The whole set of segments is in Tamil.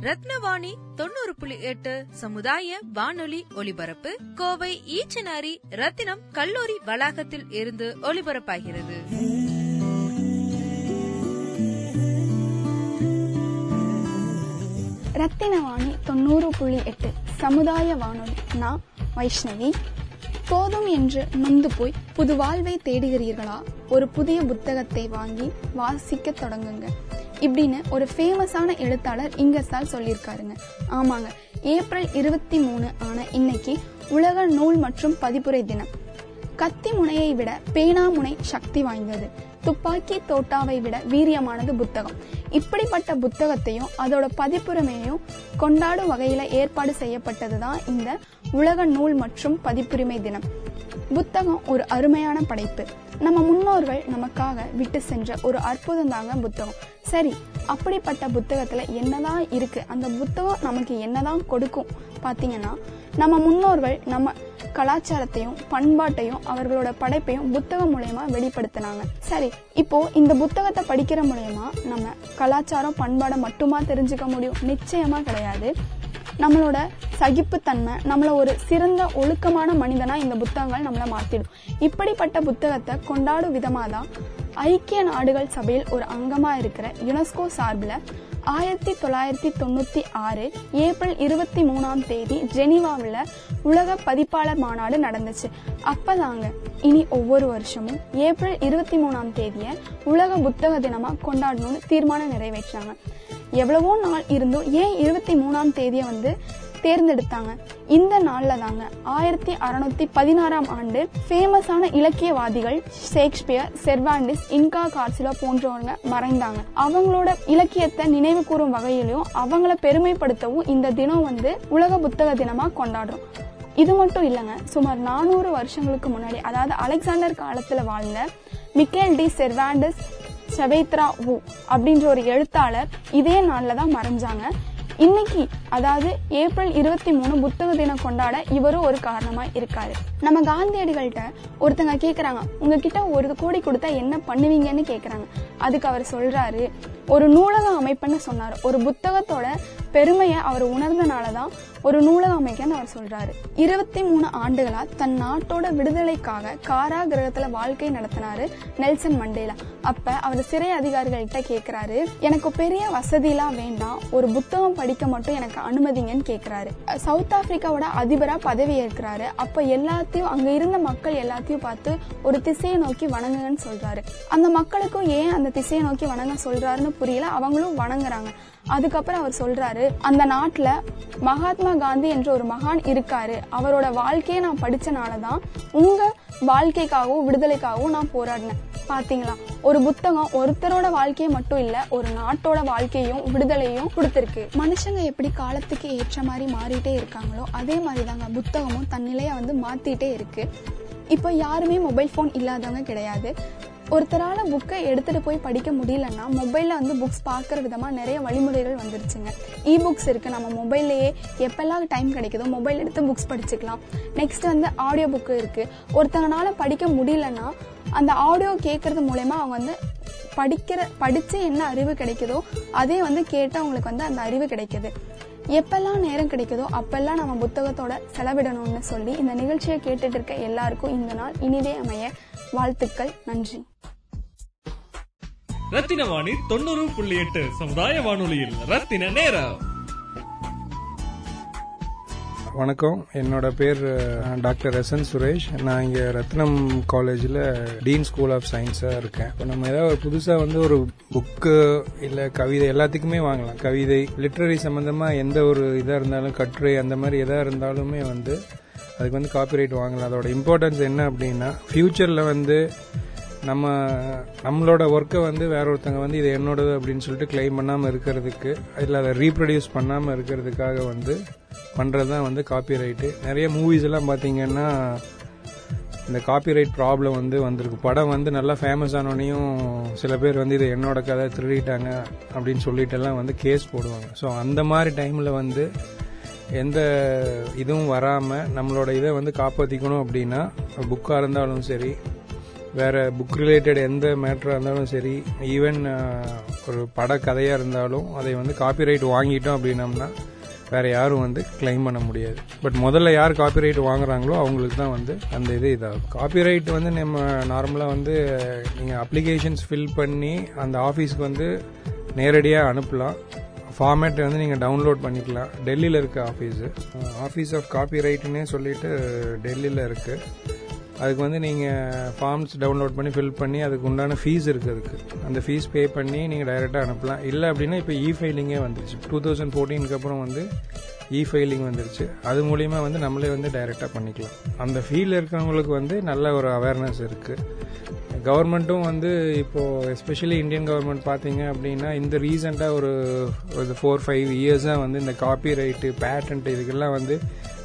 ரத்னவாணி தொண்ணூறு புள்ளி எட்டு சமுதாய வானொலி ஒலிபரப்பு கோவை ஈச்சனாரி ரத்தினம் கல்லூரி வளாகத்தில் இருந்து ஒலிபரப்பாகிறது. ரத்தினவாணி தொண்ணூறு புள்ளி எட்டு சமுதாய வானொலி. நான் வைஷ்ணவி. போதும் என்று நொந்து போய் புது வாழ்வை தேடுகிறீர்களா? ஒரு புதிய புத்தகத்தை வாங்கி வாசிக்க தொடங்குங்க. இப்படின்னு ஒரு ஃபேமஸான எழுத்தாளர் இங்கர்சால் சொல்லியிருக்காருங்க. ஆமாங்க. ஏப்ரல் இருபத்தி மூணு ஆன இன்னைக்கு உலக நூல் மற்றும் பதிப்புரை தினம். கத்தி முனையை விட பேனா முனை சக்தி வாய்ந்தது. துப்பாக்கி தோட்டாவை விட வீரியமானது புத்தகம். இப்படிப்பட்ட புத்தகத்தையும் அதோட பதிப்புரிமையையும் கொண்டாடும் வகையில ஏற்பாடு செய்யப்பட்டதுதான் இந்த உலக நூல் மற்றும் பதிப்புரிமை தினம். புத்தகம் ஒரு அருமையான படைப்பு. நம்ம முன்னோர்கள் நமக்காக விட்டு சென்ற ஒரு அற்புதம் தாங்க புத்தகம். சரி அப்படிப்பட்ட புத்தகத்துல என்னதான் இருக்கு? அந்த புத்தகம் நமக்கு என்னதான் கொடுக்கும்? பாத்தீங்கன்னா நம்ம முன்னோர்கள் நம்ம கலாச்சாரத்தையும் பண்பாட்டையும் அவர்களோட படைப்பையும் புத்தகம் மூலயமா வெளிப்படுத்தினாங்க. சரி இப்போ இந்த புத்தகத்தை படிக்கிற மூலயமா நம்ம கலாச்சாரம் பண்பாடை மட்டுமா தெரிஞ்சுக்க முடியும்? நிச்சயமா கிடையாது. நம்மளோட சகிப்புத்தன்மை நம்மள ஒரு சிறந்த ஒழுக்கமான மனிதனா இந்த புத்தகங்கள் நம்மளை மாத்திடும். இப்படிப்பட்ட புத்தகத்தை கொண்டாடும் விதமாக தான் ஐக்கிய நாடுகள் சபையில் ஒரு அங்கமா இருக்கிற யுனெஸ்கோ சார்பில் ஆயிரத்தி தொள்ளாயிரத்தி தொண்ணூத்தி ஆறு ஏப்ரல் இருபத்தி மூணாம் தேதி ஜெனீவாவில் உலக பதிப்பாளர் மாநாடு நடந்துச்சு. அப்பதாங்க இனி ஒவ்வொரு வருஷமும் ஏப்ரல் இருபத்தி மூணாம் தேதியை உலக புத்தக தினமா கொண்டாடணும்னு தீர்மானம் நிறைவேற்றாங்க எவ்வளவோ நாள் இருந்தும். ஏன் இருபத்தி மூணாம் தேதியை வந்து தேர்ந்தெடுத்தாங்க? இந்த நாள்ல தாங்க. ஆயிரத்தி அறுநூத்தி பதினாறாம் ஆண்டு ஃபேமஸான இலக்கியவாதிகள் ஷேக்ஸ்பியர் செர்வாண்டிஸ் இன்கா கார்சிலோ போன்றவங்க மறைந்தாங்க. அவங்களோட இலக்கியத்தை நினைவு கூறும் வகையிலும் அவங்கள பெருமைப்படுத்தவும் இந்த தினம் வந்து உலக புத்தக தினமா கொண்டாடுறோம். இது மட்டும் இல்லைங்க. சுமார் நானூறு வருஷங்களுக்கு முன்னாடி அதாவது அலெக்சாண்டர் காலத்துல வாழ்ந்த மிக்கேல் டி செர்வாண்டஸ் செவைத்ரா வு அப்படின்ற ஒரு எழுத்தாளர் இதே நாள்ல தான் மறைஞ்சாங்க. இன்னைக்கு அதாவது ஏப்ரல் இருபத்தி மூணு புத்தக தினம் கொண்டாட இவரும் ஒரு காரணமா இருக்காரு. நம்ம காந்தியடிகள்கிட்ட ஒருத்தங்க கேக்குறாங்க உங்ககிட்ட ஒரு கோடி கொடுத்தா என்ன பண்ணுவீங்கன்னு கேக்குறாங்க. அதுக்கு அவர் சொல்றாரு ஒரு நூலக அமைப்புன்னு சொன்னார். ஒரு புத்தகத்தோட பெருமையை அவர் உணர்ந்தனாலதான் ஒரு நூலக அமைக்கன்னு அவர் சொல்றாரு. இருபத்தி மூணு ஆண்டுகளா தன் நாட்டோட விடுதலைக்காக காராகிரகத்துல வாழ்க்கை நடத்தினாரு நெல்சன் மண்டேலா. அப்ப அவர் சிறை அதிகாரிகள்கிட்ட கேக்குறாரு எனக்கு பெரிய வசதிலாம் வேண்டாம். ஒரு புத்தகம் படிக்க மட்டும் எனக்கு அனுமதிங்கன்னு கேக்குறாரு. சவுத் ஆப்பிரிக்காவோட அதிபரா பதவி ஏற்கிறாரு அப்ப எல்லாத்தையும் அங்க இருந்த மக்கள் எல்லாத்தையும் பார்த்து ஒரு திசையை நோக்கி வணங்குங்கன்னு சொல்றாரு. அந்த மக்களுக்கும் ஏன் அந்த திசையை நோக்கி வணங்க சொல்றாருன்னு புரியல. அவங்களும் வணங்குறாங்க. அதுக்கப்புறம் அவர் சொல்றாரு அந்த நாட்டுல மகாத்மா காந்தி என்ற ஒரு மகான் இருக்காரு. அவரோட வாழ்க்கையை நான் படிச்சனாலதான் உங்க வாழ்க்கைக்காகவும் விடுதலைக்காகவும் நான் போராடினேன். பாத்தீங்களா? ஒரு புத்தகம் ஒருத்தரோட வாழ்க்கையை மட்டும் இல்ல ஒரு நாட்டோட வாழ்க்கையும் விடுதலையும் கொடுத்திருக்கு. மனுஷங்க எப்படி காலத்துக்கு ஏற்ற மாதிரி மாறிட்டே இருக்காங்களோ அதே மாதிரி தாங்க புத்தகமும் தன் நிலையை வந்து மாத்திட்டே இருக்கு. இப்போ யாருமே மொபைல் ஃபோன் இல்லாதவங்க கிடையாது. ஒருத்தரால புக்கை எடுத்துட்டு போய் படிக்க முடியலன்னா மொபைல்ல வந்து புக்ஸ் பார்க்குற விதமா நிறைய வழிமுறைகள் வந்துருச்சுங்க. இ புக்ஸ் இருக்கு. நம்ம மொபைல்லையே எப்பெல்லாம் டைம் கிடைக்குதோ மொபைல் எடுத்து புக்ஸ் படிச்சுக்கலாம். நெக்ஸ்ட் வந்து ஆடியோ புக்கு இருக்கு. ஒருத்தங்கனால படிக்க முடியலன்னா அந்த ஆடியோ கேட்கறது மூலயமா அவங்க வந்து படிக்கிற படிச்சு என்ன அறிவு கிடைக்குதோ அதே வந்து கேட்டு அவங்களுக்கு வந்து அந்த அறிவு கிடைக்குது. எப்பெல்லாம் நேரம் கிடைக்குதோ அப்பெல்லாம் நம்ம புத்தகத்தோட செலவிடணும்னு சொல்லி இந்த நிகழ்ச்சியை கேட்டுட்டு இருக்க எல்லாருக்கும் இந்த நாள் இனிதே அமைய வாழ்த்துக்கள். நன்றி. ரத்தின வாணி தொண்ணூறு புள்ளி எட்டு சமுதாய வானொலியில். ரத்தின நேரம். வணக்கம். என்னோட பேர் டாக்டர் எஸ் என் சுரேஷ். நான் இங்கே ரத்னம் காலேஜில் டீன் ஸ்கூல் ஆஃப் சயின்ஸாக இருக்கேன். இப்போ நம்ம ஏதாவது ஒரு புதுசாக வந்து ஒரு புக்கு இல்லை கவிதை எல்லாத்துக்குமே வாங்கலாம். கவிதை லிட்ரரி சம்மந்தமாக எந்த ஒரு இதாக இருந்தாலும் கட்டுரை அந்த மாதிரி எதாக இருந்தாலுமே வந்து அதுக்கு வந்து காப்பிரைட் வாங்கலாம். அதோட இம்பார்ட்டன்ஸ் என்ன அப்படின்னா ஃப்யூச்சரில் வந்து நம்ம நம்மளோட ஒர்க்கை வந்து வேற ஒருத்தங்க வந்து இது என்னோடது அப்படின்னு சொல்லிட்டு கிளைம் பண்ணாமல் இருக்கிறதுக்கு இல்லை அதை ரீப்ரொடியூஸ் பண்ணாமல் இருக்கிறதுக்காக வந்து பண்ணுறது தான் வந்து காப்பி ரைட்டு நிறைய மூவிஸ் எல்லாம் பார்த்தீங்கன்னா இந்த காப்பிரைட் ப்ராப்ளம் வந்து வந்திருக்கு. படம் வந்து நல்லா ஃபேமஸ் ஆனோடனையும் சில பேர் வந்து இது என்னோட கதை திருடிட்டாங்க அப்படின்னு சொல்லிட்டு எல்லாம் வந்து கேஸ் போடுவாங்க. ஸோ அந்த மாதிரி டைமில் வந்து எந்த இதுவும் வராமல் நம்மளோட இதை வந்து காப்பாற்றிக்கணும் அப்படின்னா புக்காக இருந்தாலும் சரி வேற புக் ரிலேட்டட் எந்த மேட்டராக இருந்தாலும் சரி ஈவன் ஒரு பட கதையாக இருந்தாலும் அதை வந்து காப்பிரைட் வாங்கிட்டோம் அப்படின்னம்னா வேற யாரும் வந்து கிளைம் பண்ண முடியாது. பட் முதல்ல யார் காப்பிரைட் வாங்குறாங்களோ அவங்களுக்கு தான் வந்து அந்த இது இதாகும். காப்பிரைட் வந்து நம்ம நார்மலாக வந்து நீங்கள் அப்ளிகேஷன்ஸ் ஃபில் பண்ணி அந்த ஆஃபீஸ்க்கு வந்து நேரடியாக அனுப்பலாம். ஃபார்மேட் வந்து நீங்கள் டவுன்லோட் பண்ணிக்கலாம். டெல்லியில் இருக்க ஆஃபீஸு ஆஃபீஸ் ஆஃப் காப்பி ரைட்டுன்னே சொல்லிட்டு டெல்லியில் இருக்குது அதுக்கு வந்து நீங்கள் ஃபார்ம்ஸ் டவுன்லோட் பண்ணி ஃபில் பண்ணி அதுக்கு உண்டான ஃபீஸ் இருக்குது அதுக்கு. அந்த ஃபீஸ் பே பண்ணி நீங்கள் டைரெக்டாக அனுப்பலாம். இல்லை அப்படின்னா இப்போ இ ஃபைலிங்கே வந்துருச்சு. டூ தௌசண்ட் ஃபோர்டீனுக்கு அப்புறம் வந்து இ ஃபைலிங் வந்துருச்சு. அது மூலிமா வந்து நம்மளே வந்து டைரெக்டாக பண்ணிக்கலாம். அந்த ஃபீல்டில் இருக்கிறவங்களுக்கு வந்து நல்ல ஒரு அவேர்னஸ் இருக்குது கவர்மெண்ட்டும் வந்து இப்போது எஸ்பெஷலி இந்தியன் கவர்மெண்ட் பார்த்தீங்க அப்படின்னா இந்த ரீசெண்டாக ஒரு ஒரு ஃபோர் ஃபைவ் இயர்ஸாக வந்து இந்த காப்பி ரைட்டு பேட்டன்ட் இதுக்கெல்லாம் வந்து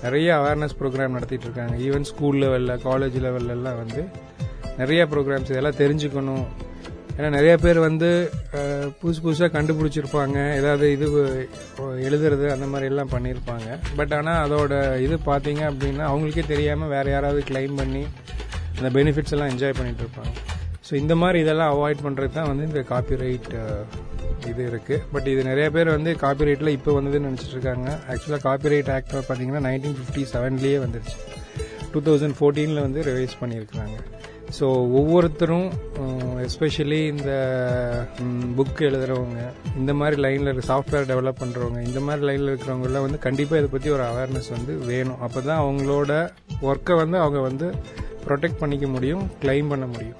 நிறைய அவேர்னஸ் ப்ரோக்ராம் நடத்திட்டு இருக்காங்க ஈவன் ஸ்கூல் லெவலில் காலேஜ் லெவல்லலாம் வந்து நிறைய ப்ரோக்ராம்ஸ் இதெல்லாம் தெரிஞ்சுக்கணும். ஏன்னா நிறைய பேர் வந்து புதுசு புதுசாக கண்டுபிடிச்சிருப்பாங்க. ஏதாவது இது எழுதுறது அந்த மாதிரி எல்லாம் பண்ணியிருப்பாங்க பட் ஆனால் அதோட இது பார்த்தீங்க அப்படின்னா அவங்களுக்கே தெரியாமல் வேறு யாராவது கிளைம் பண்ணி அந்த பெனிஃபிட்ஸ் எல்லாம் என்ஜாய் பண்ணிட்டு இருப்பாங்க ஸோ இந்த மாதிரி இதெல்லாம் அவாய்ட் பண்ணுறது தான் வந்து இந்த காப்பிரைட் இது இருக்கு. பட் இது நிறைய பேர் வந்து காப்பிரைட்டில் இப்போ வந்ததுன்னு நினச்சிட்டு இருக்காங்க. ஆக்சுவலாக காப்பிரைட் ஆக்ட் பார்த்தீங்கன்னா நைன்டீன் ஃபிஃப்டி செவன்லேயே வந்துருச்சு. டூ தௌசண்ட் ஃபோர்டீனில் வந்து ரிவைஸ் பண்ணியிருக்கிறாங்க. ஸோ ஒவ்வொருத்தரும் எஸ்பெஷலி இந்த புக் எழுதுறவங்க இந்த மாதிரி லைனில் சாஃப்ட்வேர் டெவலப் பண்ணுறவங்க இந்த மாதிரி லைனில் இருக்கிறவங்களாம் வந்து கண்டிப்பாக இதை பற்றி ஒரு அவேர்னஸ் வந்து வேணும். அப்போ தான் அவங்களோட ஒர்க்கை வந்து அவங்க வந்து ப்ரொடெக்ட் பண்ணிக்க முடியும் கிளைம் பண்ண முடியும்.